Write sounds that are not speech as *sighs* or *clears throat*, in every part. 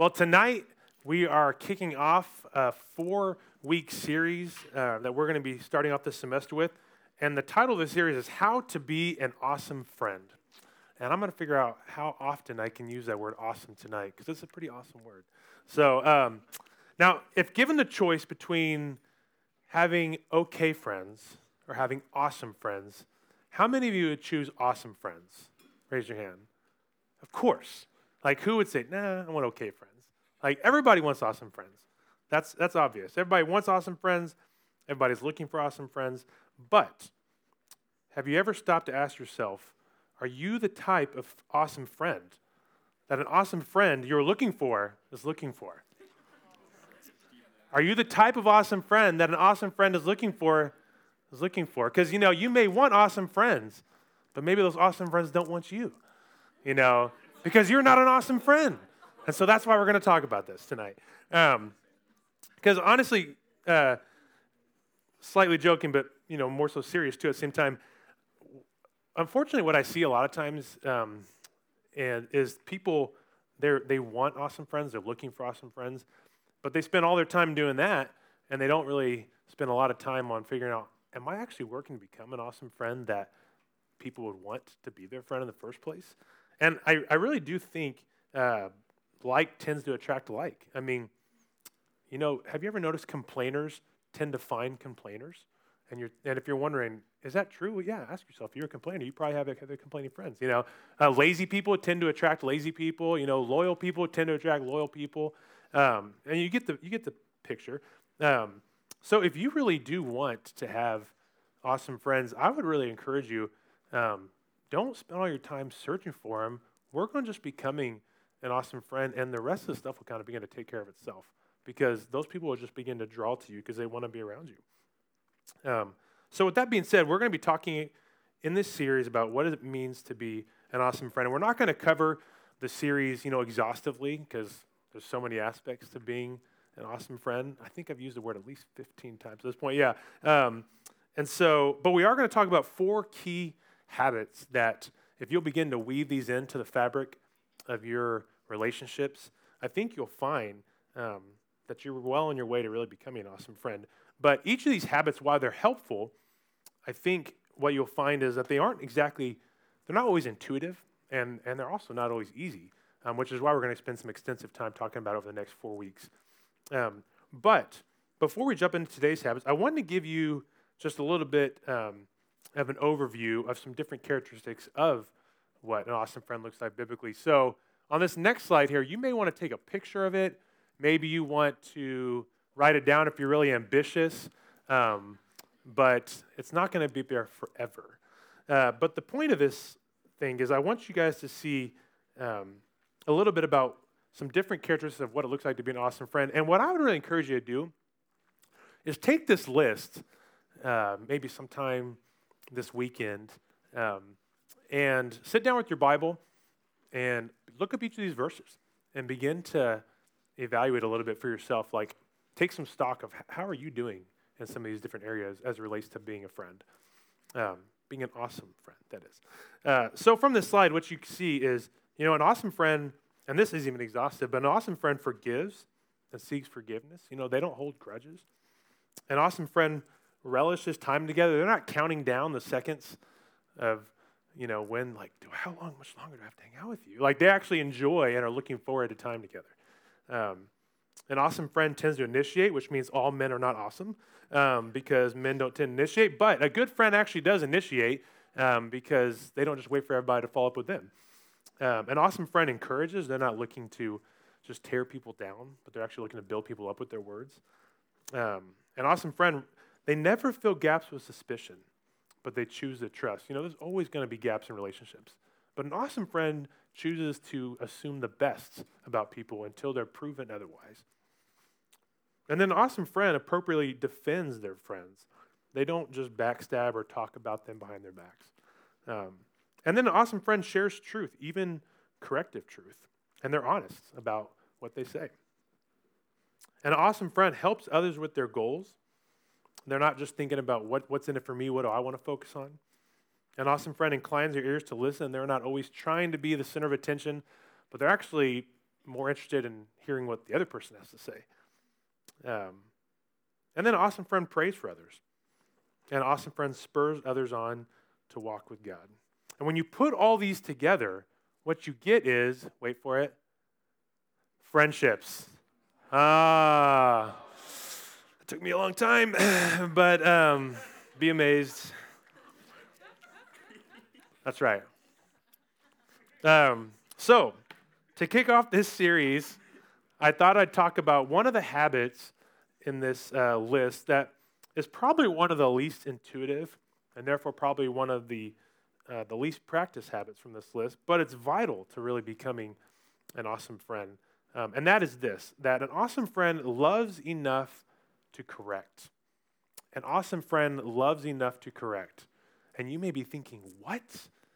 Well, tonight we are kicking off a four week series uh, that we're going to be starting off this semester with. And the title of the series is How to Be an Awesome Friend. And I'm going to figure out how often I can use that word awesome tonight because it's a pretty awesome word. So, um, now, if given the choice between having okay friends or having awesome friends, how many of you would choose awesome friends? Raise your hand. Of course. Like, who would say, nah, I want okay friends? Like, everybody wants awesome friends. That's, that's obvious. Everybody wants awesome friends. Everybody's looking for awesome friends. But have you ever stopped to ask yourself, are you the type of awesome friend that an awesome friend you're looking for is looking for? Are you the type of awesome friend that an awesome friend is looking for is looking for? Because you know, you may want awesome friends, but maybe those awesome friends don't want you. You know, because you're not an awesome friend. And so that's why we're going to talk about this tonight. Because um, honestly, uh, slightly joking, but you know, more so serious too at the same time. Unfortunately, what I see a lot of times um, and is people they they want awesome friends, they're looking for awesome friends, but they spend all their time doing that, and they don't really spend a lot of time on figuring out, am I actually working to become an awesome friend that people would want to be their friend in the first place? And I, I really do think uh, like tends to attract like. I mean, you know, have you ever noticed complainers tend to find complainers? And, you're, and if you're wondering, is that true? Well, yeah, ask yourself. If you're a complainer, you probably have other complaining friends. You know, uh, lazy people tend to attract lazy people. You know, loyal people tend to attract loyal people. Um, and you get the you get the picture. Um, so if you really do want to have awesome friends, I would really encourage you. Um, don't spend all your time searching for them. Work on just becoming an awesome friend, and the rest of the stuff will kind of begin to take care of itself because those people will just begin to draw to you because they want to be around you. Um, so, with that being said, we're going to be talking in this series about what it means to be an awesome friend. And we're not going to cover the series, you know, exhaustively because there's so many aspects to being an awesome friend. I think I've used the word at least 15 times at this point. Yeah. Um, and so, but we are going to talk about four key habits that, if you'll begin to weave these into the fabric of your relationships, I think you'll find um, that you're well on your way to really becoming an awesome friend. But each of these habits, while they're helpful, I think what you'll find is that they aren't exactly, they're not always intuitive, and, and they're also not always easy, um, which is why we're going to spend some extensive time talking about over the next four weeks. Um, but before we jump into today's habits, I wanted to give you just a little bit um, of an overview of some different characteristics of what an awesome friend looks like biblically. So, on this next slide here, you may want to take a picture of it. Maybe you want to write it down if you're really ambitious, um, but it's not going to be there forever. Uh, but the point of this thing is, I want you guys to see um, a little bit about some different characteristics of what it looks like to be an awesome friend. And what I would really encourage you to do is take this list, uh, maybe sometime this weekend um, and sit down with your Bible and look up each of these verses and begin to evaluate a little bit for yourself. Like, take some stock of how are you doing in some of these different areas as it relates to being a friend, um, being an awesome friend, that is. Uh, so, from this slide, what you see is, you know, an awesome friend, and this isn't even exhaustive, but an awesome friend forgives and seeks forgiveness. You know, they don't hold grudges. An awesome friend relishes time together. They're not counting down the seconds of, you know, when, like, do, how long, much longer do I have to hang out with you? Like, they actually enjoy and are looking forward to time together. Um, an awesome friend tends to initiate, which means all men are not awesome um, because men don't tend to initiate. But a good friend actually does initiate um, because they don't just wait for everybody to follow up with them. Um, an awesome friend encourages. They're not looking to just tear people down, but they're actually looking to build people up with their words. Um, an awesome friend they never fill gaps with suspicion, but they choose to trust. You know, there's always going to be gaps in relationships. But an awesome friend chooses to assume the best about people until they're proven otherwise. And then an awesome friend appropriately defends their friends. They don't just backstab or talk about them behind their backs. Um, and then an awesome friend shares truth, even corrective truth, and they're honest about what they say. An awesome friend helps others with their goals they're not just thinking about what, what's in it for me, what do I want to focus on. An awesome friend inclines their ears to listen. They're not always trying to be the center of attention, but they're actually more interested in hearing what the other person has to say. Um, and then an awesome friend prays for others. And an awesome friend spurs others on to walk with God. And when you put all these together, what you get is wait for it friendships. Ah, took me a long time, *clears throat* but um, be amazed. That's right. Um, so, to kick off this series, I thought I'd talk about one of the habits in this uh, list that is probably one of the least intuitive and therefore probably one of the, uh, the least practiced habits from this list, but it's vital to really becoming an awesome friend. Um, and that is this that an awesome friend loves enough to correct. An awesome friend loves enough to correct. And you may be thinking, what?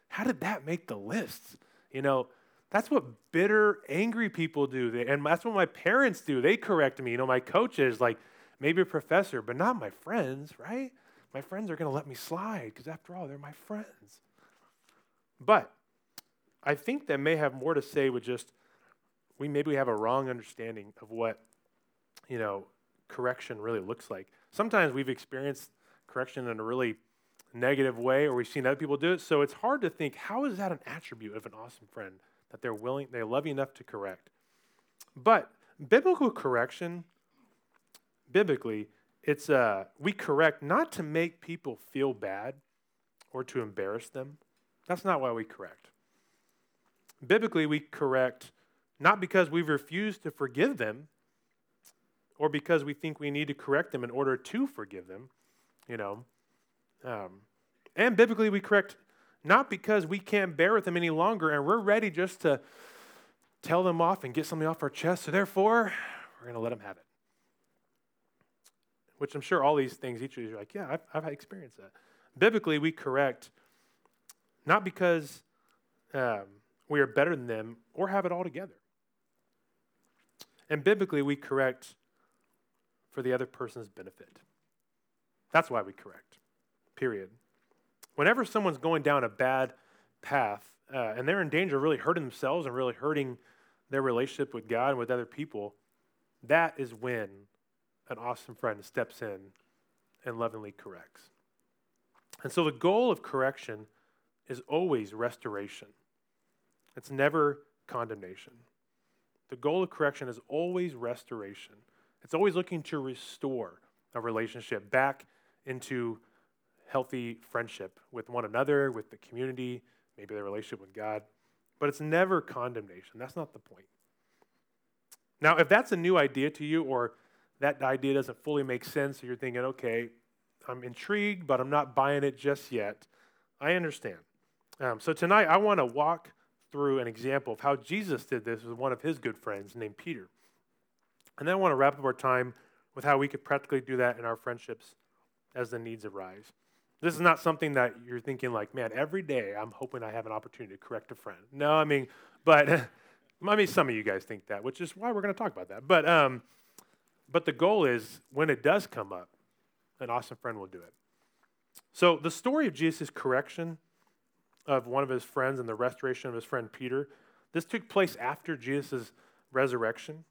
How did that make the list? You know, that's what bitter, angry people do. And that's what my parents do. They correct me. You know, my coaches, like maybe a professor, but not my friends, right? My friends are going to let me slide because, after all, they're my friends. But I think that may have more to say with just we maybe we have a wrong understanding of what you know correction really looks like. Sometimes we've experienced correction in a really negative way, or we've seen other people do it. So it's hard to think how is that an attribute of an awesome friend that they're willing, they love you enough to correct. But biblical correction, biblically, it's uh, we correct not to make people feel bad or to embarrass them. That's not why we correct. Biblically, we correct not because we've refused to forgive them or because we think we need to correct them in order to forgive them, you know. Um, and biblically, we correct not because we can't bear with them any longer and we're ready just to tell them off and get something off our chest. So, therefore, we're going to let them have it. Which I'm sure all these things, each of these are like, yeah, I've, I've experienced that. Biblically, we correct not because um, we are better than them or have it all together. And biblically, we correct for the other person's benefit. That's why we correct, period. Whenever someone's going down a bad path uh, and they're in danger of really hurting themselves and really hurting their relationship with God and with other people, that is when an awesome friend steps in and lovingly corrects. And so the goal of correction is always restoration, it's never condemnation. The goal of correction is always restoration. It's always looking to restore a relationship back into healthy friendship with one another, with the community, maybe their relationship with God. But it's never condemnation. That's not the point. Now, if that's a new idea to you, or that idea doesn't fully make sense, or you're thinking, okay, I'm intrigued, but I'm not buying it just yet, I understand. Um, so tonight, I want to walk through an example of how Jesus did this with one of his good friends named Peter. And then I want to wrap up our time with how we could practically do that in our friendships as the needs arise. This is not something that you're thinking like, man, every day I'm hoping I have an opportunity to correct a friend. No, I mean, but *laughs* I mean, some of you guys think that, which is why we're going to talk about that. But um, but the goal is when it does come up, an awesome friend will do it. So the story of Jesus' correction of one of his friends and the restoration of his friend Peter. This took place after Jesus' resurrection,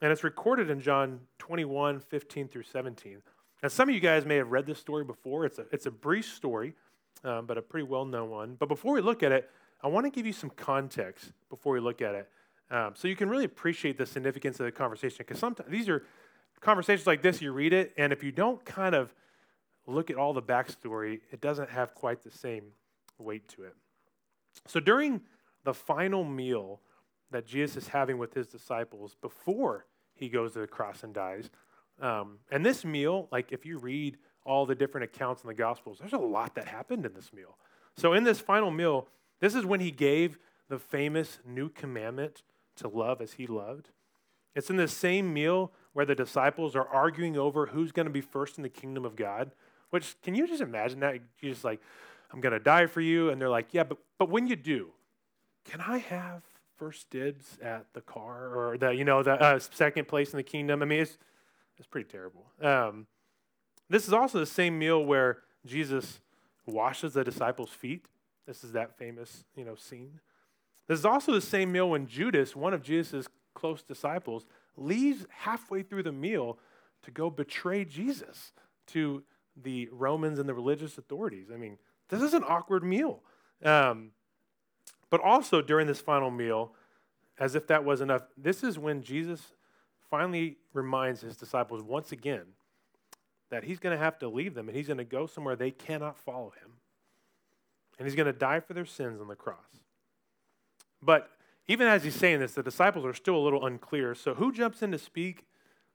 and it's recorded in John 21 15 through 17. Now, some of you guys may have read this story before. It's a, it's a brief story, um, but a pretty well known one. But before we look at it, I want to give you some context before we look at it. Um, so you can really appreciate the significance of the conversation. Because sometimes these are conversations like this, you read it, and if you don't kind of look at all the backstory, it doesn't have quite the same weight to it. So during the final meal that Jesus is having with his disciples before he goes to the cross and dies, um, and this meal, like if you read all the different accounts in the Gospels, there's a lot that happened in this meal. So in this final meal, this is when he gave the famous new commandment to love as he loved. It's in the same meal where the disciples are arguing over who's going to be first in the kingdom of God. Which, can you just imagine that? Just like, I'm going to die for you. And they're like, yeah, but, but when you do, can I have first dibs at the car or the, you know, the uh, second place in the kingdom? I mean, it's, it's pretty terrible. Um, this is also the same meal where Jesus washes the disciples' feet. This is that famous, you know, scene. This is also the same meal when Judas, one of Jesus' close disciples, leaves halfway through the meal to go betray Jesus to the Romans and the religious authorities. I mean, this is an awkward meal. Um, but also during this final meal, as if that was enough, this is when Jesus finally reminds his disciples once again that he's going to have to leave them and he's going to go somewhere they cannot follow him. And he's going to die for their sins on the cross. But even as he's saying this, the disciples are still a little unclear. So who jumps in to speak?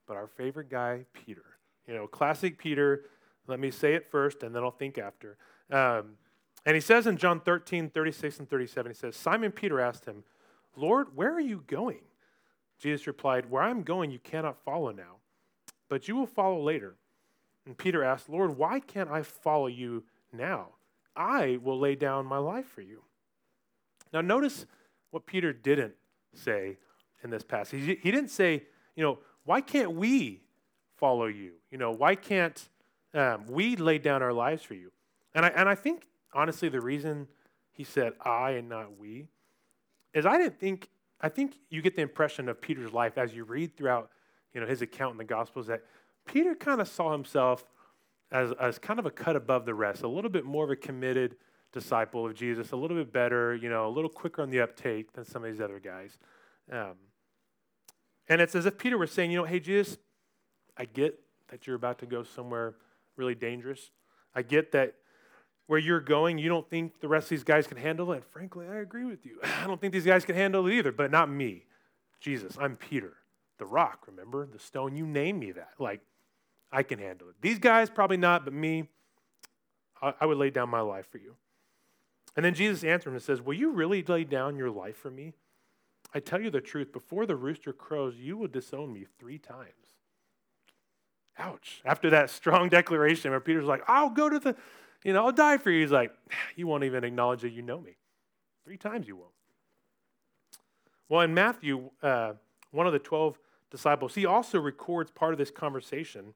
But our favorite guy, Peter. You know, classic Peter. Let me say it first and then I'll think after. Um, and he says in John 13, 36 and 37, he says, Simon Peter asked him, Lord, where are you going? Jesus replied, Where I'm going, you cannot follow now, but you will follow later. And Peter asked, Lord, why can't I follow you now? I will lay down my life for you. Now, notice what Peter didn't say in this passage. He didn't say, you know, why can't we follow you? You know, why can't um, we lay down our lives for you? And I, and I think, honestly, the reason he said I and not we is I didn't think, I think you get the impression of Peter's life as you read throughout, you know, his account in the Gospels that Peter kind of saw himself as, as kind of a cut above the rest, a little bit more of a committed disciple of Jesus, a little bit better, you know, a little quicker on the uptake than some of these other guys. Um, and it's as if Peter was saying, you know, hey, Jesus, I get that you're about to go somewhere really dangerous. I get that where you're going, you don't think the rest of these guys can handle it. And frankly, I agree with you. *sighs* I don't think these guys can handle it either, but not me. Jesus, I'm Peter, the rock, remember? The stone, you name me that. Like, I can handle it. These guys, probably not, but me, I, I would lay down my life for you. And then Jesus answered him and says, Will you really lay down your life for me? I tell you the truth, before the rooster crows, you will disown me three times. Ouch. After that *laughs* strong declaration where Peter's like, I'll go to the, you know, I'll die for you. He's like, *sighs* You won't even acknowledge that you know me. Three times you won't. Well, in Matthew, uh, one of the 12 disciples, he also records part of this conversation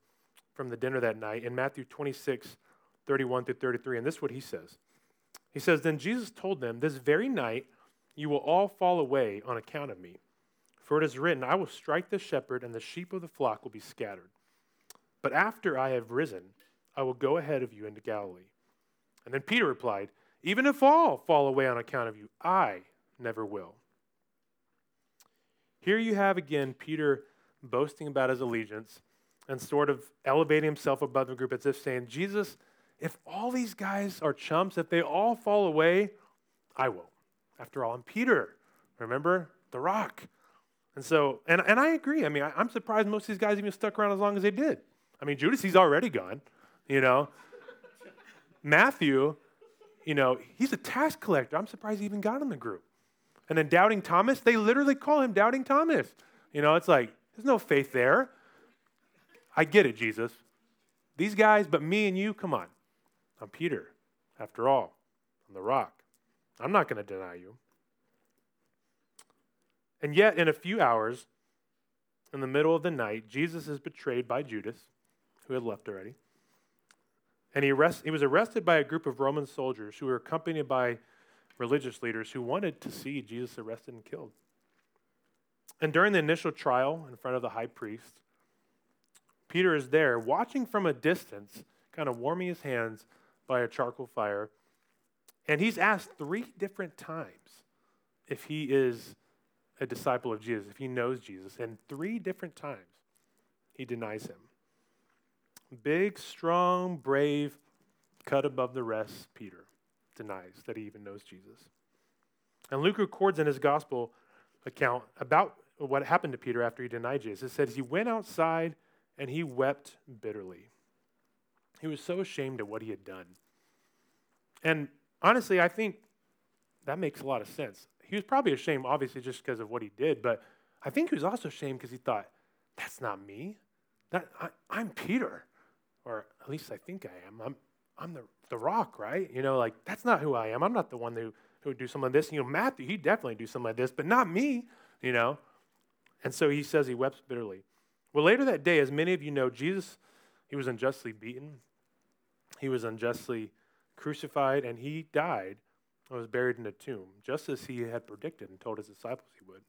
from the dinner that night in Matthew 26, 31 through 33. And this is what he says. He says, Then Jesus told them, This very night you will all fall away on account of me. For it is written, I will strike the shepherd, and the sheep of the flock will be scattered. But after I have risen, I will go ahead of you into Galilee. And then Peter replied, Even if all fall away on account of you, I never will. Here you have again Peter boasting about his allegiance and sort of elevating himself above the group as if saying, Jesus, if all these guys are chumps, if they all fall away, I won't. After all, I'm Peter. Remember? The rock. And so, and, and I agree. I mean, I, am surprised most of these guys even stuck around as long as they did. I mean, Judas, he's already gone, you know. Matthew, you know, he's a tax collector. I'm surprised he even got in the group. And then Doubting Thomas, they literally call him Doubting Thomas. You know, it's like, there's no faith there. I get it, Jesus. These guys, but me and you, come on. I'm Peter, after all. I'm the rock. I'm not going to deny you. And yet, in a few hours, in the middle of the night, Jesus is betrayed by Judas, who had left already. And he, arrest, he was arrested by a group of Roman soldiers who were accompanied by religious leaders who wanted to see Jesus arrested and killed. And during the initial trial in front of the high priest, Peter is there watching from a distance, kind of warming his hands by a charcoal fire. And he's asked three different times if he is a disciple of Jesus, if he knows Jesus. And three different times he denies him. Big, strong, brave, cut above the rest, Peter denies that he even knows Jesus. And Luke records in his gospel account about what happened to Peter after he denied Jesus. It says he went outside and he wept bitterly. He was so ashamed of what he had done. And honestly, I think that makes a lot of sense. He was probably ashamed, obviously, just because of what he did, but I think he was also ashamed because he thought, that's not me. That, I, am Peter. Or at least I think I am. I'm, I'm the, the rock, right? You know, like, that's not who I am. I'm not the one who, who would do something like this. You know, Matthew, he'd definitely do something like this, but not me, you know. And so he says he wept bitterly. Well, later that day, as many of you know, Jesus, he was unjustly beaten, he was unjustly crucified, and he died and was buried in a tomb, just as he had predicted and told his disciples he would.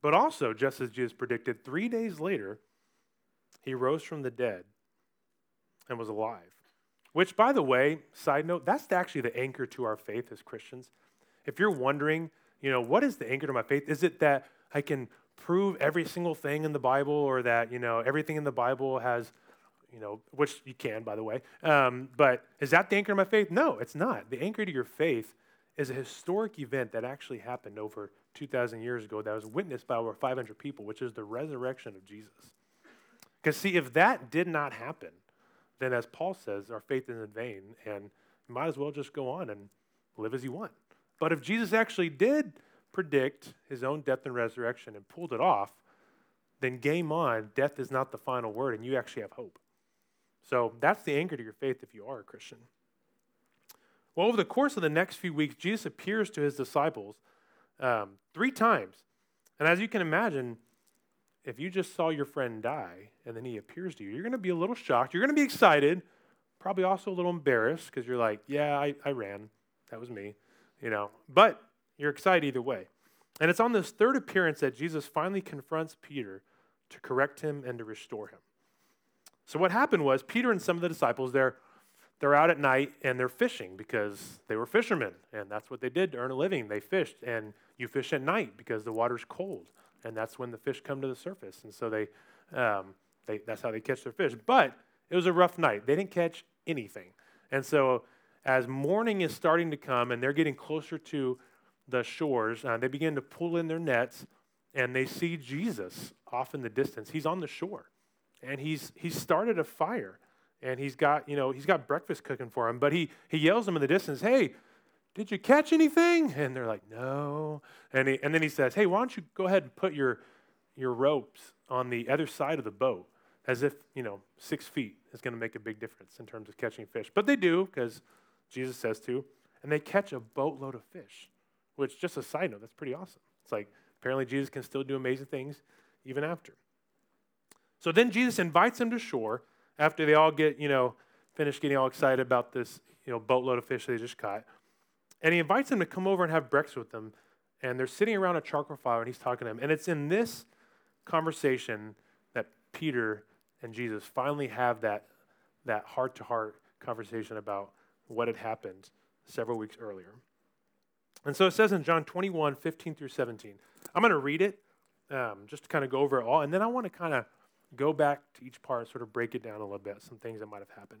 But also, just as Jesus predicted, three days later, he rose from the dead and was alive. Which, by the way, side note, that's actually the anchor to our faith as Christians. If you're wondering, you know, what is the anchor to my faith? Is it that I can prove every single thing in the Bible or that, you know, everything in the Bible has, you know, which you can, by the way. Um, but is that the anchor to my faith? No, it's not. The anchor to your faith is a historic event that actually happened over 2,000 years ago that was witnessed by over 500 people, which is the resurrection of Jesus. Because, see, if that did not happen, then as Paul says, our faith is in vain, and you might as well just go on and live as you want. But if Jesus actually did predict his own death and resurrection and pulled it off, then game on, death is not the final word, and you actually have hope. So that's the anchor to your faith if you are a Christian. Well, over the course of the next few weeks, Jesus appears to his disciples um, three times. And as you can imagine, if you just saw your friend die and then he appears to you, you're going to be a little shocked. You're going to be excited, probably also a little embarrassed because you're like, yeah, I, I ran. That was me, you know. But you're excited either way. And it's on this third appearance that Jesus finally confronts Peter to correct him and to restore him. So what happened was Peter and some of the disciples, they're, they're out at night and they're fishing because they were fishermen. And that's what they did to earn a living. They fished. And you fish at night because the water's cold and that's when the fish come to the surface. And so they, um, they, that's how they catch their fish. But it was a rough night. They didn't catch anything. And so as morning is starting to come and they're getting closer to the shores, uh, they begin to pull in their nets and they see Jesus off in the distance. He's on the shore and he's, he's started a fire and he's got, you know, he's got breakfast cooking for him. But he, he yells them in the distance, hey, did you catch anything? And they're like, No. And, he, and then he says, Hey, why don't you go ahead and put your, your ropes on the other side of the boat as if, you know, six feet is going to make a big difference in terms of catching fish. But they do because Jesus says to. And they catch a boatload of fish, which, just a side note, that's pretty awesome. It's like apparently Jesus can still do amazing things even after. So then Jesus invites them to shore after they all get, you know, finished getting all excited about this, you know, boatload of fish they just caught. And he invites them to come over and have breakfast with them. And they're sitting around a charcoal fire and he's talking to them. And it's in this conversation that Peter and Jesus finally have that that heart to heart conversation about what had happened several weeks earlier. And so it says in John 21, 15 through 17. I'm going to read it um, just to kind of go over it all. And then I want to kind of go back to each part sort of break it down a little bit, some things that might have happened.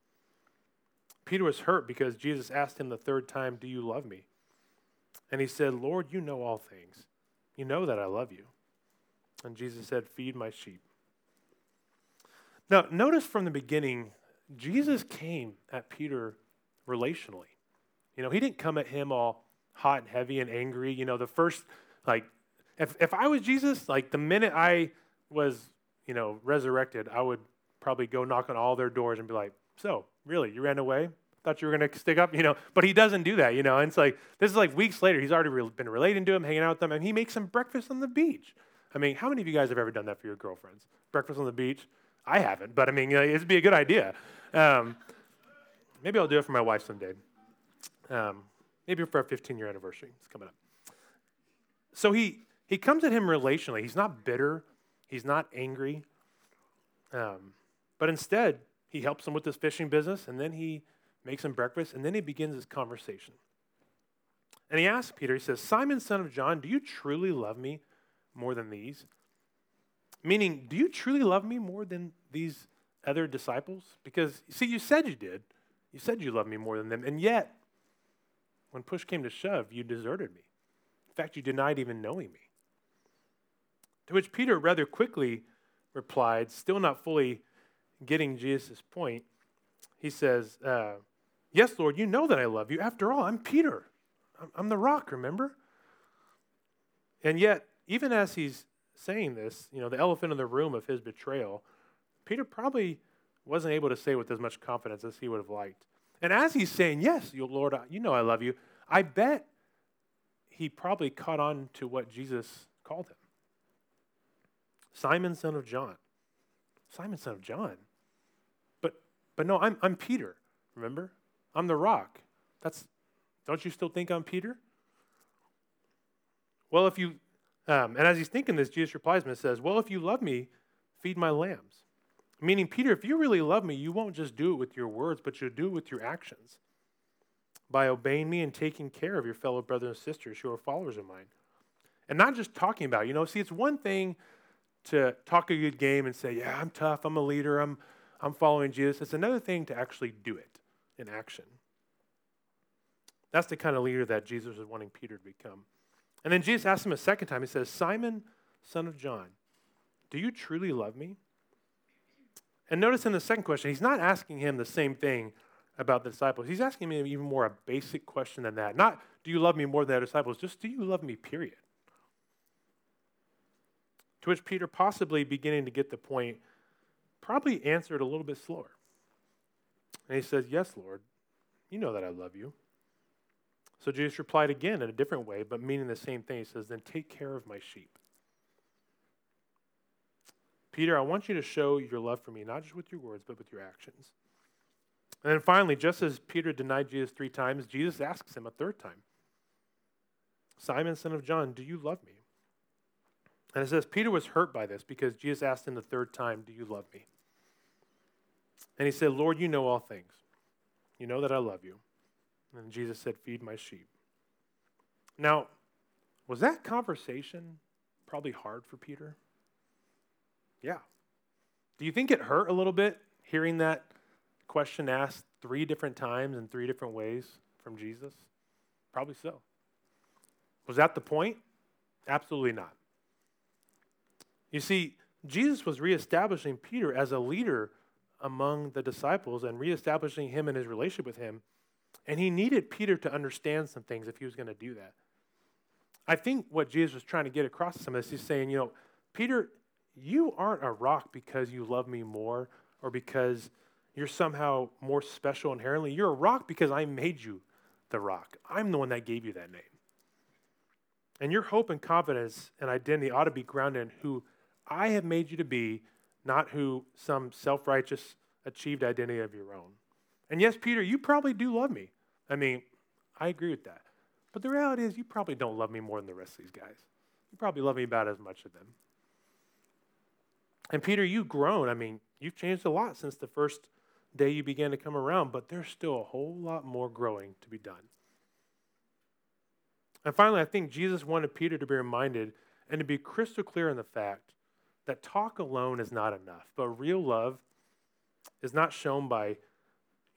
Peter was hurt because Jesus asked him the third time, Do you love me? And he said, Lord, you know all things. You know that I love you. And Jesus said, Feed my sheep. Now, notice from the beginning, Jesus came at Peter relationally. You know, he didn't come at him all hot and heavy and angry. You know, the first, like, if, if I was Jesus, like, the minute I was, you know, resurrected, I would probably go knock on all their doors and be like, So, really, you ran away? Thought you were going to stick up, you know? But he doesn't do that, you know? And it's like, this is like weeks later. He's already re- been relating to him, hanging out with them, and he makes them breakfast on the beach. I mean, how many of you guys have ever done that for your girlfriends? Breakfast on the beach? I haven't, but I mean, it'd be a good idea. Um, maybe I'll do it for my wife someday. Um, maybe for our 15 year anniversary. It's coming up. So he, he comes at him relationally. He's not bitter, he's not angry. Um, but instead, he helps him with his fishing business, and then he makes him breakfast, and then he begins his conversation. And he asks Peter, he says, Simon, son of John, do you truly love me more than these? Meaning, do you truly love me more than these other disciples? Because, see, you said you did. You said you loved me more than them, and yet, when push came to shove, you deserted me. In fact, you denied even knowing me. To which Peter rather quickly replied, still not fully getting Jesus' point, he says, uh, Yes, Lord, you know that I love you. After all, I'm Peter. I'm, I'm the rock, remember? And yet, even as he's saying this, you know, the elephant in the room of his betrayal, Peter probably wasn't able to say with as much confidence as he would have liked. And as he's saying, Yes, Lord, you know I love you, I bet he probably caught on to what Jesus called him Simon, son of John. Simon, son of John. But, no, I'm, I'm Peter, remember? I'm the rock. That's, don't you still think I'm Peter? Well, if you, um, and as he's thinking this, Jesus replies and says, Well, if you love me, feed my lambs. Meaning, Peter, if you really love me, you won't just do it with your words, but you'll do it with your actions by obeying me and taking care of your fellow brothers and sisters who are followers of mine. And not just talking about, you know, see, it's one thing to talk a good game and say, yeah, I'm tough, I'm a leader, I'm, I'm following Jesus. It's another thing to actually do it in action. That's the kind of leader that Jesus is wanting Peter to become. And then Jesus asks him a second time, he says, Simon, son of John, do you truly love me? And notice in the second question, he's not asking him the same thing about the disciples. He's asking him even more a basic question than that. Not, do you love me more than the disciples? Just, do you love me, period? To which Peter, possibly beginning to get the point, probably answered a little bit slower. And he says, Yes, Lord, you know that I love you. So Jesus replied again in a different way, but meaning the same thing. He says, Then take care of my sheep. Peter, I want you to show your love for me, not just with your words, but with your actions. And then finally, just as Peter denied Jesus three times, Jesus asks him a third time Simon, son of John, do you love me? And it says Peter was hurt by this because Jesus asked him the third time, Do you love me? And he said, Lord, you know all things. You know that I love you. And Jesus said, Feed my sheep. Now, was that conversation probably hard for Peter? Yeah. Do you think it hurt a little bit hearing that question asked three different times in three different ways from Jesus? Probably so. Was that the point? Absolutely not. You see, Jesus was reestablishing Peter as a leader among the disciples and reestablishing him in his relationship with him. And he needed Peter to understand some things if he was going to do that. I think what Jesus was trying to get across to some of this, he's saying, you know, Peter, you aren't a rock because you love me more or because you're somehow more special inherently. You're a rock because I made you the rock. I'm the one that gave you that name. And your hope and confidence and identity ought to be grounded in who I have made you to be, not who some self righteous achieved identity of your own. And yes, Peter, you probably do love me. I mean, I agree with that. But the reality is, you probably don't love me more than the rest of these guys. You probably love me about as much as them. And Peter, you've grown. I mean, you've changed a lot since the first day you began to come around, but there's still a whole lot more growing to be done. And finally, I think Jesus wanted Peter to be reminded and to be crystal clear in the fact that talk alone is not enough, but real love is not shown by,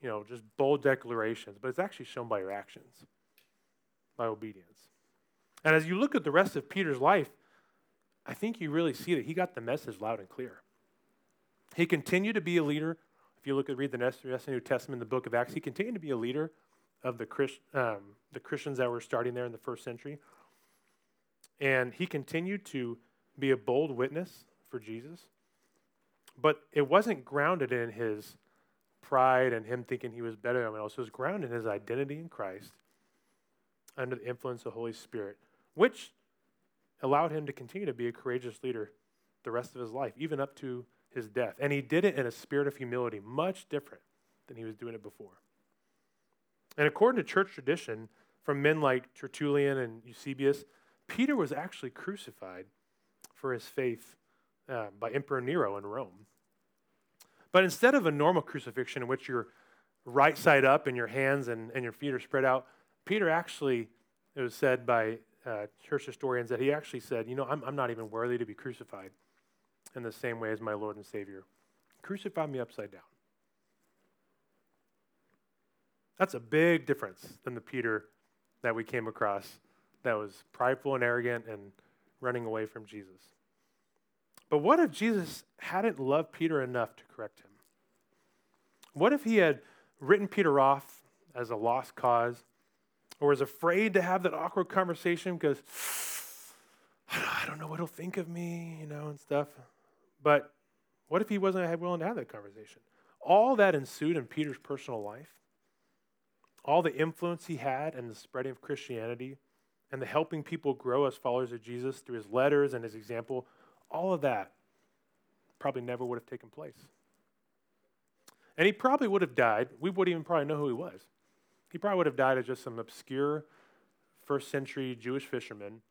you know, just bold declarations, but it's actually shown by your actions, by obedience. And as you look at the rest of Peter's life, I think you really see that he got the message loud and clear. He continued to be a leader. If you look at read the the New Testament, the book of Acts, he continued to be a leader of the, Christ, um, the Christians that were starting there in the first century. And he continued to be a bold witness for Jesus. But it wasn't grounded in his pride and him thinking he was better than anyone else. It was grounded in his identity in Christ under the influence of the Holy Spirit, which allowed him to continue to be a courageous leader the rest of his life, even up to his death. And he did it in a spirit of humility, much different than he was doing it before. And according to church tradition, from men like Tertullian and Eusebius, Peter was actually crucified for his faith uh, by Emperor Nero in Rome. But instead of a normal crucifixion in which you're right side up and your hands and, and your feet are spread out, Peter actually, it was said by uh, church historians that he actually said, You know, I'm, I'm not even worthy to be crucified in the same way as my Lord and Savior. Crucify me upside down. That's a big difference than the Peter that we came across that was prideful and arrogant and running away from Jesus. But what if Jesus hadn't loved Peter enough to correct him? What if he had written Peter off as a lost cause or was afraid to have that awkward conversation because *sighs* I don't know what he'll think of me, you know, and stuff. But what if he wasn't willing to have that conversation? All that ensued in Peter's personal life, all the influence he had in the spreading of Christianity, and the helping people grow as followers of Jesus through his letters and his example, all of that probably never would have taken place. And he probably would have died. We wouldn't even probably know who he was. He probably would have died as just some obscure first century Jewish fisherman,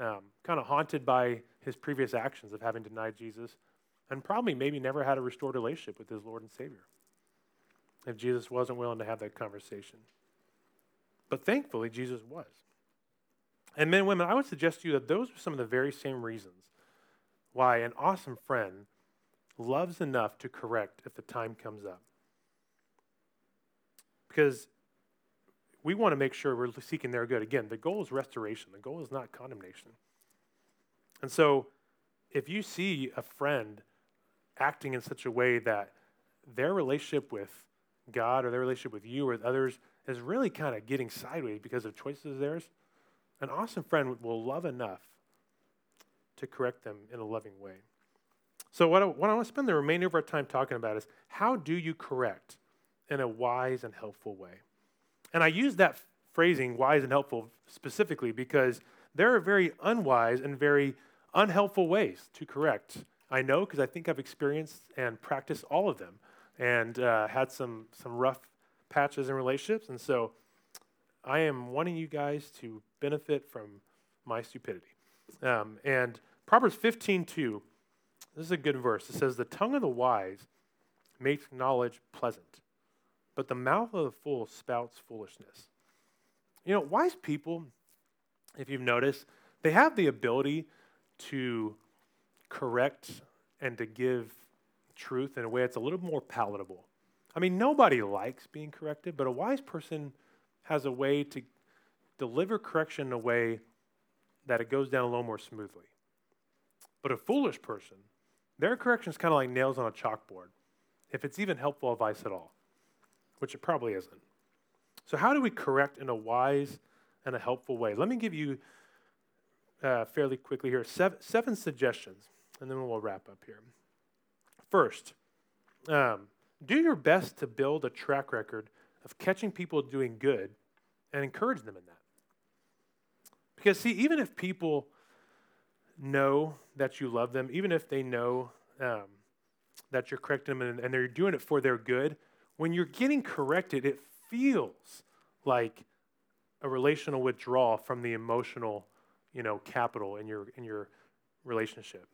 um, kind of haunted by his previous actions of having denied Jesus, and probably maybe never had a restored relationship with his Lord and Savior if Jesus wasn't willing to have that conversation. But thankfully, Jesus was. And men and women, I would suggest to you that those are some of the very same reasons why an awesome friend loves enough to correct if the time comes up. Because we want to make sure we're seeking their good. Again, the goal is restoration, the goal is not condemnation. And so, if you see a friend acting in such a way that their relationship with God or their relationship with you or with others is really kind of getting sideways because of choices of theirs, an awesome friend will love enough to correct them in a loving way. So, what I, what I want to spend the remainder of our time talking about is how do you correct in a wise and helpful way? And I use that phrasing, wise and helpful, specifically because there are very unwise and very unhelpful ways to correct. I know because I think I've experienced and practiced all of them and uh, had some, some rough patches in relationships. And so I am wanting you guys to benefit from my stupidity. Um, and Proverbs 15:2. this is a good verse. It says, The tongue of the wise makes knowledge pleasant, but the mouth of the fool spouts foolishness. You know, wise people, if you've noticed, they have the ability to correct and to give truth in a way that's a little more palatable. I mean, nobody likes being corrected, but a wise person has a way to deliver correction in a way that it goes down a little more smoothly. But a foolish person, their correction is kind of like nails on a chalkboard, if it's even helpful advice at all, which it probably isn't. So, how do we correct in a wise and a helpful way? Let me give you uh, fairly quickly here seven, seven, suggestions, and then we'll wrap up here. First, um, do your best to build a track record of catching people doing good and encourage them in that. Because, see, even if people know that you love them, even if they know um, that you're correcting them and, and they're doing it for their good, when you're getting corrected, it feels like a relational withdrawal from the emotional, you know, capital in your in your relationship.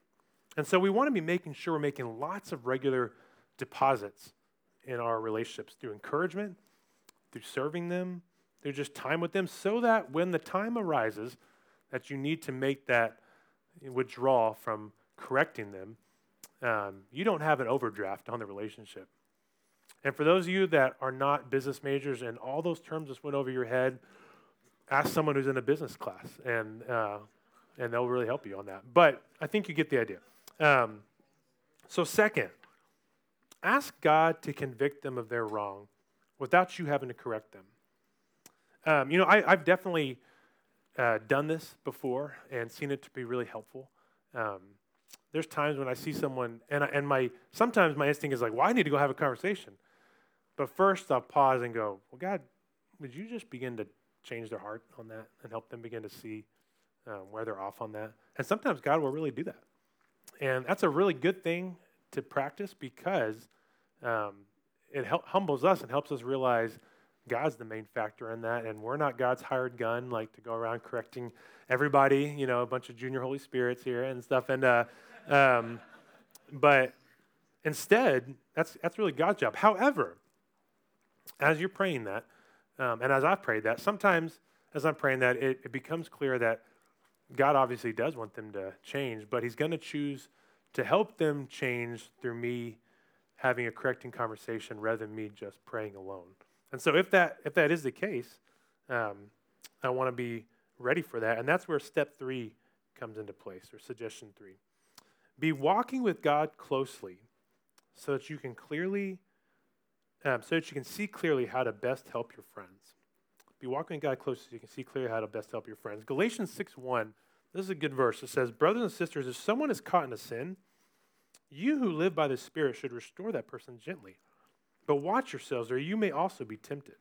And so we want to be making sure we're making lots of regular deposits in our relationships through encouragement, through serving them, through just time with them, so that when the time arises that you need to make that withdrawal from correcting them, um, you don't have an overdraft on the relationship. And for those of you that are not business majors and all those terms just went over your head, ask someone who's in a business class, and uh, and they'll really help you on that. But I think you get the idea. Um, so, second, ask God to convict them of their wrong without you having to correct them. Um, you know, I, have definitely uh, done this before and seen it to be really helpful. Um, there's times when I see someone, and, I, and my sometimes my instinct is like, well, I need to go have a conversation. But first, I'll pause and go, well, God, would you just begin to change their heart on that and help them begin to see um, where they're off on that? And sometimes God will really do that. And that's a really good thing to practice because um, it hel- humbles us and helps us realize God's the main factor in that, and we're not God's hired gun, like to go around correcting everybody. You know, a bunch of junior Holy Spirits here and stuff. And uh, um, but instead, that's that's really God's job. However, as you're praying that, um, and as I've prayed that, sometimes as I'm praying that, it, it becomes clear that God obviously does want them to change, but He's going to choose to help them change through me having a correcting conversation rather than me just praying alone. And so, if that if that is the case, um, I want to be ready for that, and that's where step three comes into place, or suggestion three: be walking with God closely, so that you can clearly, um, so that you can see clearly how to best help your friends. Be walking with God closely so you can see clearly how to best help your friends. Galatians 6 1 This is a good verse. It says, Brothers and sisters, if someone is caught in a sin, you who live by the Spirit should restore that person gently. But watch yourselves, or you may also be tempted.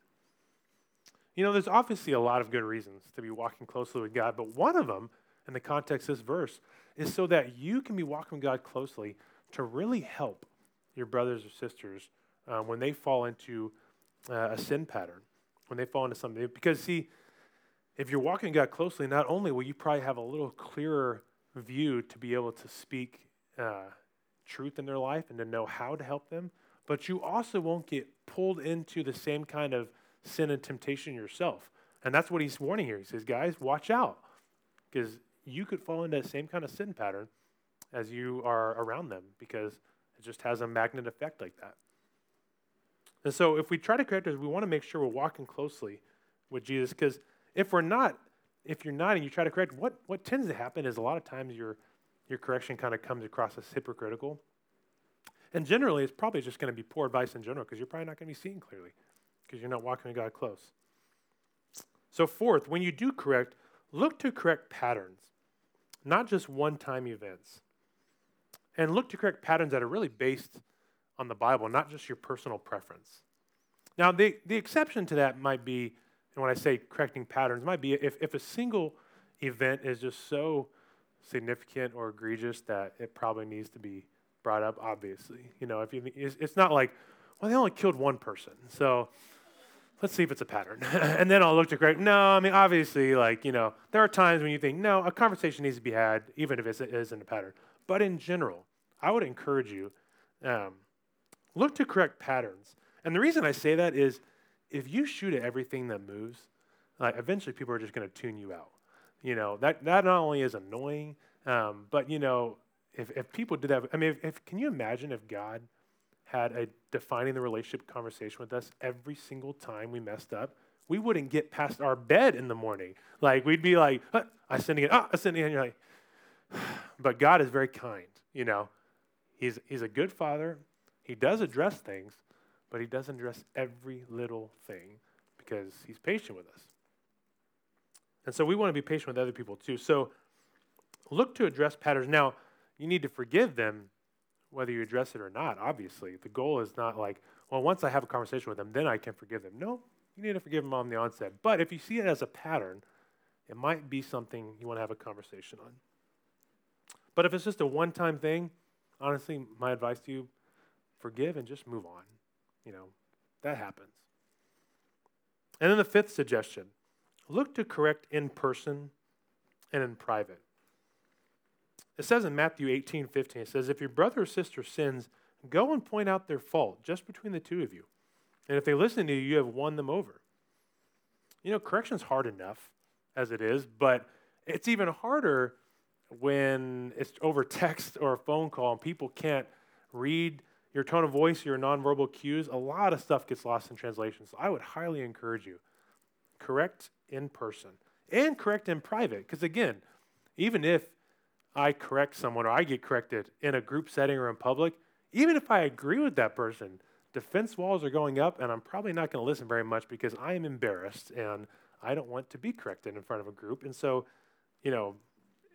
You know, there's obviously a lot of good reasons to be walking closely with God, but one of them, in the context of this verse, is so that you can be walking with God closely to really help your brothers or sisters uh, when they fall into uh, a sin pattern, when they fall into something. Because, see, if you're walking God closely, not only will you probably have a little clearer view to be able to speak uh, truth in their life and to know how to help them, but you also won't get pulled into the same kind of sin and temptation yourself. And that's what he's warning here. He says, guys, watch out, because you could fall into that same kind of sin pattern as you are around them, because it just has a magnet effect like that. And so, if we try to correct us, we want to make sure we're walking closely with Jesus, because if we're not, if you're not and you try to correct, what, what tends to happen is a lot of times your, your correction kind of comes across as hypocritical. And generally, it's probably just going to be poor advice in general because you're probably not going to be seeing clearly because you're not walking with God close. So, fourth, when you do correct, look to correct patterns, not just one time events. And look to correct patterns that are really based on the Bible, not just your personal preference. Now, the, the exception to that might be and when I say correcting patterns, might be if, if a single event is just so significant or egregious that it probably needs to be brought up, obviously. You know, if you, it's, not like, well, they only killed one person. So let's see if it's a pattern. *laughs* and then I'll look to correct. No, I mean, obviously, like, you know, there are times when you think, no, a conversation needs to be had, even if it isn't a pattern. But in general, I would encourage you um, look to correct patterns. And the reason I say that is if you shoot at everything that moves, like eventually people are just going to tune you out. You know that that not only is annoying, um, but you know if if people did that, I mean, if, if can you imagine if God had a defining the relationship conversation with us every single time we messed up? We wouldn't get past our bed in the morning. Like we'd be like, huh, I sinned again. Ah, I sinned again. You're like, *sighs* but God is very kind. You know, he's he's a good father. He does address things, but he doesn't address every little thing because he's patient with us. And so we want to be patient with other people too. So look to address patterns. Now, you need to forgive them whether you address it or not, obviously. The goal is not like, well, once I have a conversation with them, then I can forgive them. No, you need to forgive them on the onset. But if you see it as a pattern, it might be something you want to have a conversation on. But if it's just a one time thing, honestly, my advice to you forgive and just move on. You know, that happens. And then the fifth suggestion look to correct in person and in private. It says in Matthew 18 15, it says, If your brother or sister sins, go and point out their fault just between the two of you. And if they listen to you, you have won them over. You know, correction's hard enough as it is, but it's even harder when it's over text or a phone call and people can't read your tone of voice, your nonverbal cues, a lot of stuff gets lost in translation. So I would highly encourage you correct in person and correct in private. Because again, even if I correct someone or I get corrected in a group setting or in public, even if I agree with that person, defense walls are going up and I'm probably not going to listen very much because I am embarrassed and I don't want to be corrected in front of a group. And so, you know,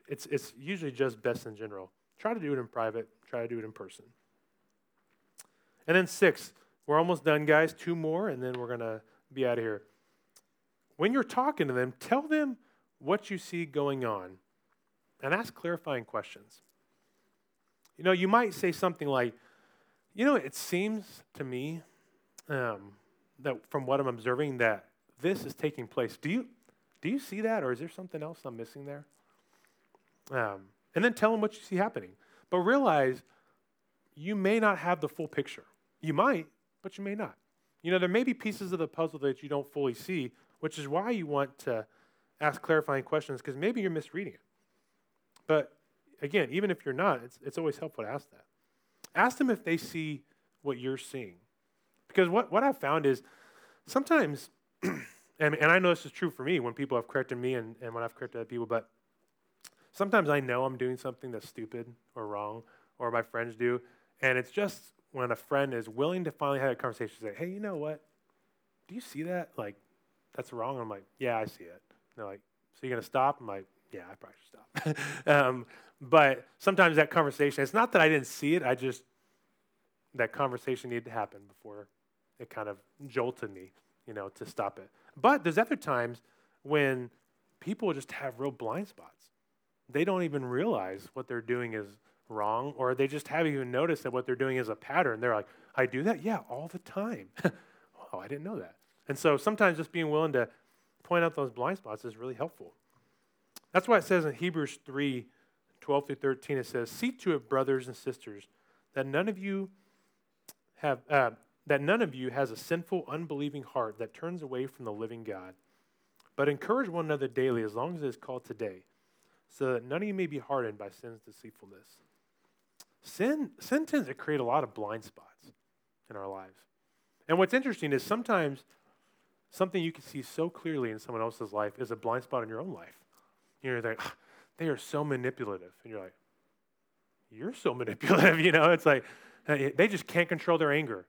it's, it's usually just best in general. Try to do it in private, try to do it in person. And then six, we're almost done, guys. Two more, and then we're going to be out of here. When you're talking to them, tell them what you see going on and ask clarifying questions. You know, you might say something like, you know, it seems to me um, that from what I'm observing that this is taking place. Do you, do you see that, or is there something else I'm missing there? Um, and then tell them what you see happening. But realize you may not have the full picture. You might, but you may not. You know, there may be pieces of the puzzle that you don't fully see, which is why you want to ask clarifying questions because maybe you're misreading it. But again, even if you're not, it's, it's always helpful to ask that. Ask them if they see what you're seeing. Because what, what I've found is sometimes, *clears throat* and, and I know this is true for me when people have corrected me and, and when I've corrected other people, but sometimes I know I'm doing something that's stupid or wrong, or my friends do, and it's just when a friend is willing to finally have a conversation, and say, hey, you know what? Do you see that? Like, that's wrong. I'm like, yeah, I see it. And they're like, so you're going to stop? I'm like, Yeah, I probably should stop. *laughs* um, but sometimes that conversation, it's not that I didn't see it, I just, that conversation needed to happen before it kind of jolted me, you know, to stop it. But there's other times when people just have real blind spots. They don't even realize what they're doing is wrong, or they just haven't even noticed that what they're doing is a pattern. They're like, I do that? Yeah, all the time. *laughs* oh, I didn't know that. And so sometimes just being willing to point out those blind spots is really helpful. That's why it says in Hebrews 3 12 through 13, it says, See to it, brothers and sisters, that none of you have, uh, that none of you has a sinful, unbelieving heart that turns away from the living God. But encourage one another daily as long as it is called today, so that none of you may be hardened by sin's deceitfulness. Sin, sin tends to create a lot of blind spots in our lives. And what's interesting is sometimes something you can see so clearly in someone else's life is a blind spot in your own life. You're like, *sighs* they are so manipulative. And you're like, you're so *laughs* manipulative, you know? It's like, uh, they just can't control their anger.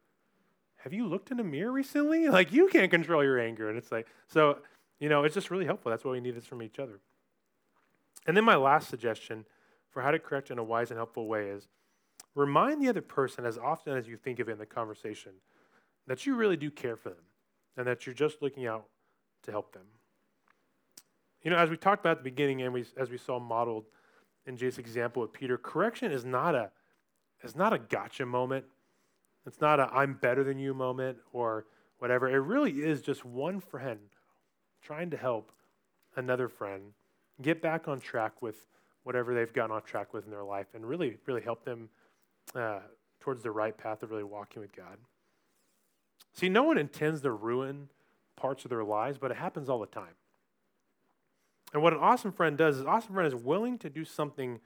Have you looked in a mirror recently? *laughs* Like, you can't control your anger. And it's like, so, you know, it's just really helpful. That's why we need this from each other. And then my last suggestion for how to correct in a wise and helpful way is remind the other person as often as you think of it in the conversation that you really do care for them and that you're just looking out to help them. You know, as we talked about at the beginning and we, as we saw modeled in Jake's example with Peter, correction is not a, is not a gotcha moment. It's not a I'm better than you moment or whatever. It really is just one friend trying to help another friend get back on track with whatever they've gotten off track with in their life and really, really help them uh, towards the right path of really walking with God. See, no one intends to ruin parts of their lives, but it happens all the time. And what an awesome friend does is, an awesome friend is willing to do something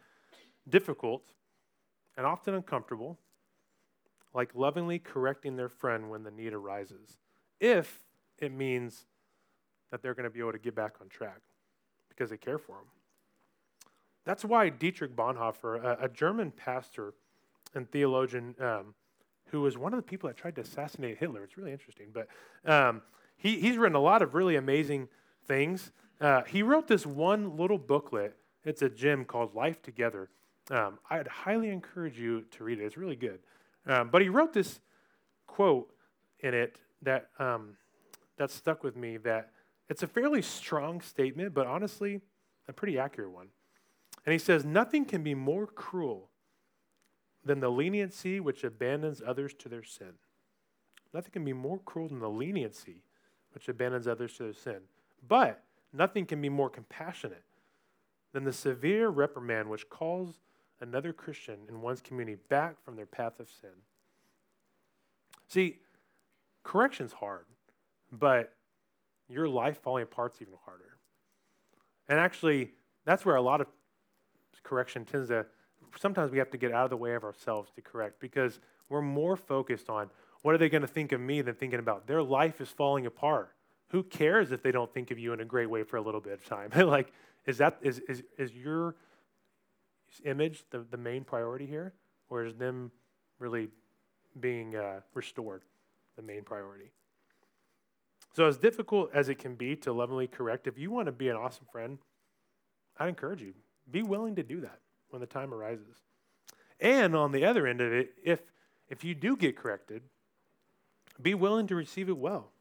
difficult and often uncomfortable, like lovingly correcting their friend when the need arises, if it means that they're going to be able to get back on track because they care for them. That's why Dietrich Bonhoeffer, a, a German pastor and theologian, um, who was one of the people that tried to assassinate Hitler, it's really interesting, but um, he, he's written a lot of really amazing things. Uh, he wrote this one little booklet. It's a gem called Life Together. Um, I'd highly encourage you to read it. It's really good. Um, but he wrote this quote in it that um, that stuck with me. That it's a fairly strong statement, but honestly, a pretty accurate one. And he says, Nothing can be more cruel than the leniency which abandons others to their sin. Nothing can be more cruel than the leniency which abandons others to their sin. But nothing can be more compassionate than the severe reprimand which calls another Christian in one's community back from their path of sin. See, correction's hard, but your life falling apart's even harder. And actually, that's where a lot of correction tends to, sometimes we have to get out of the way of ourselves to correct because we're more focused on what are they going to think of me than thinking about their life is falling apart. Who cares if they don't think of you in a great way for a little bit of time? *laughs* like, is that is, is, is your image the, the main priority here? Or is them really being uh, restored the main priority? So, as difficult as it can be to lovingly correct, if you want to be an awesome friend, I'd encourage you be willing to do that when the time arises. And on the other end of it, if if you do get corrected, be willing to receive it well.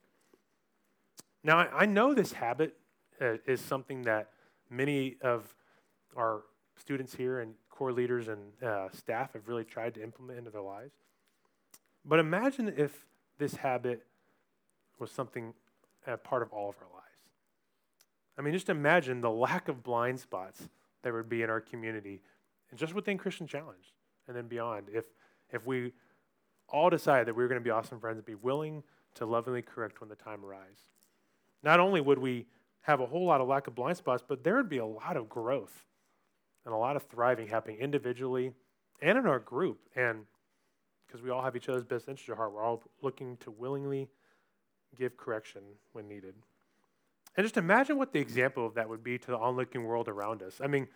Now, I, I know this habit uh, is something that many of our students here and core leaders and uh, staff have really tried to implement into their lives. But imagine if this habit was something a part of all of our lives. I mean, just imagine the lack of blind spots there would be in our community, and just within Christian Challenge and then beyond. If if we all decide that we are going to be awesome friends and be willing to lovingly correct when the time arrives, not only would we have a whole lot of lack of blind spots, but there would be a lot of growth and a lot of thriving happening individually and in our group. And because we all have each other's best interest at heart, we're all looking to willingly give correction when needed. And just imagine what the example of that would be to the onlooking world around us. I mean,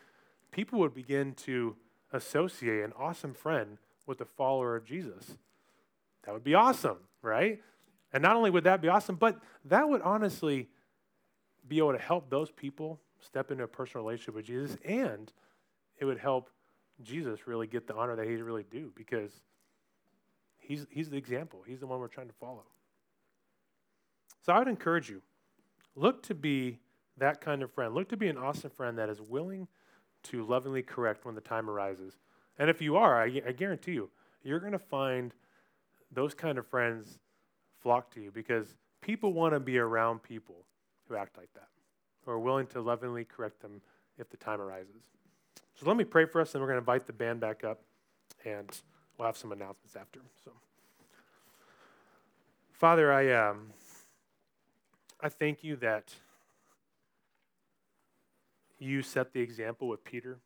people would begin to associate an awesome friend with a follower of Jesus. That would be awesome, right? And not only would that be awesome, but that would honestly be able to help those people step into a personal relationship with Jesus, and it would help Jesus really get the honor that he's really due because he's, he's the example. He's the one we're trying to follow. So I would encourage you look to be that kind of friend. Look to be an awesome friend that is willing to lovingly correct when the time arises. And if you are, I, I guarantee you, you're going to find those kind of friends flock to you because people want to be around people who act like that, who are willing to lovingly correct them if the time arises. So let me pray for us, and we're going to invite the band back up, and we'll have some announcements after. So, Father, I um, I thank you that you set the example with Peter,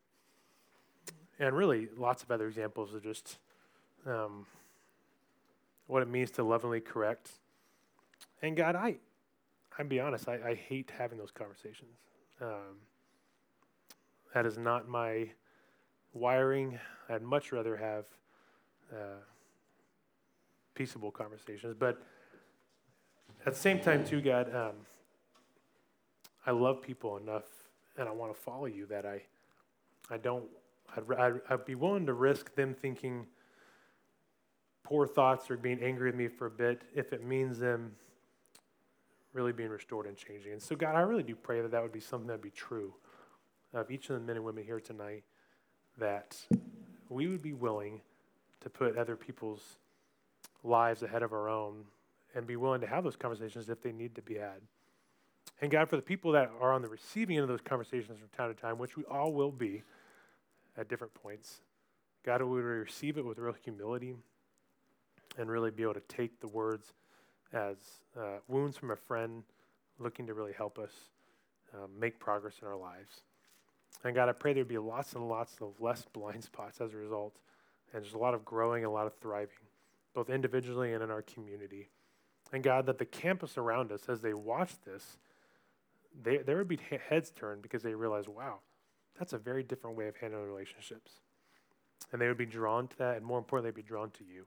and really lots of other examples of just um, what it means to lovingly correct. And God, I, I'll be honest, I, I hate having those conversations. Um, that is not my wiring. I'd much rather have uh, peaceable conversations. But at the same time, too, God, um, I love people enough and I want to follow you that I, I don't, I'd, I'd, I'd be willing to risk them thinking poor thoughts or being angry with me for a bit if it means them really being restored and changing. And so, God, I really do pray that that would be something that would be true of each of the men and women here tonight, that we would be willing to put other people's lives ahead of our own and be willing to have those conversations if they need to be had. And God, for the people that are on the receiving end of those conversations from time to time, which we all will be at different points, God, we would receive it with real humility and really be able to take the words as uh, wounds from a friend looking to really help us uh, make progress in our lives. And God, I pray there'd be lots and lots of less *laughs* blind spots as a result, and just a lot of growing, and a lot of thriving, both individually and in our community. And God, that the campus around us, as they watch this, they, there would be heads turned because they realize, wow, that's a very different way of handling relationships. And they would be drawn to that, and more importantly, they'd be drawn to you.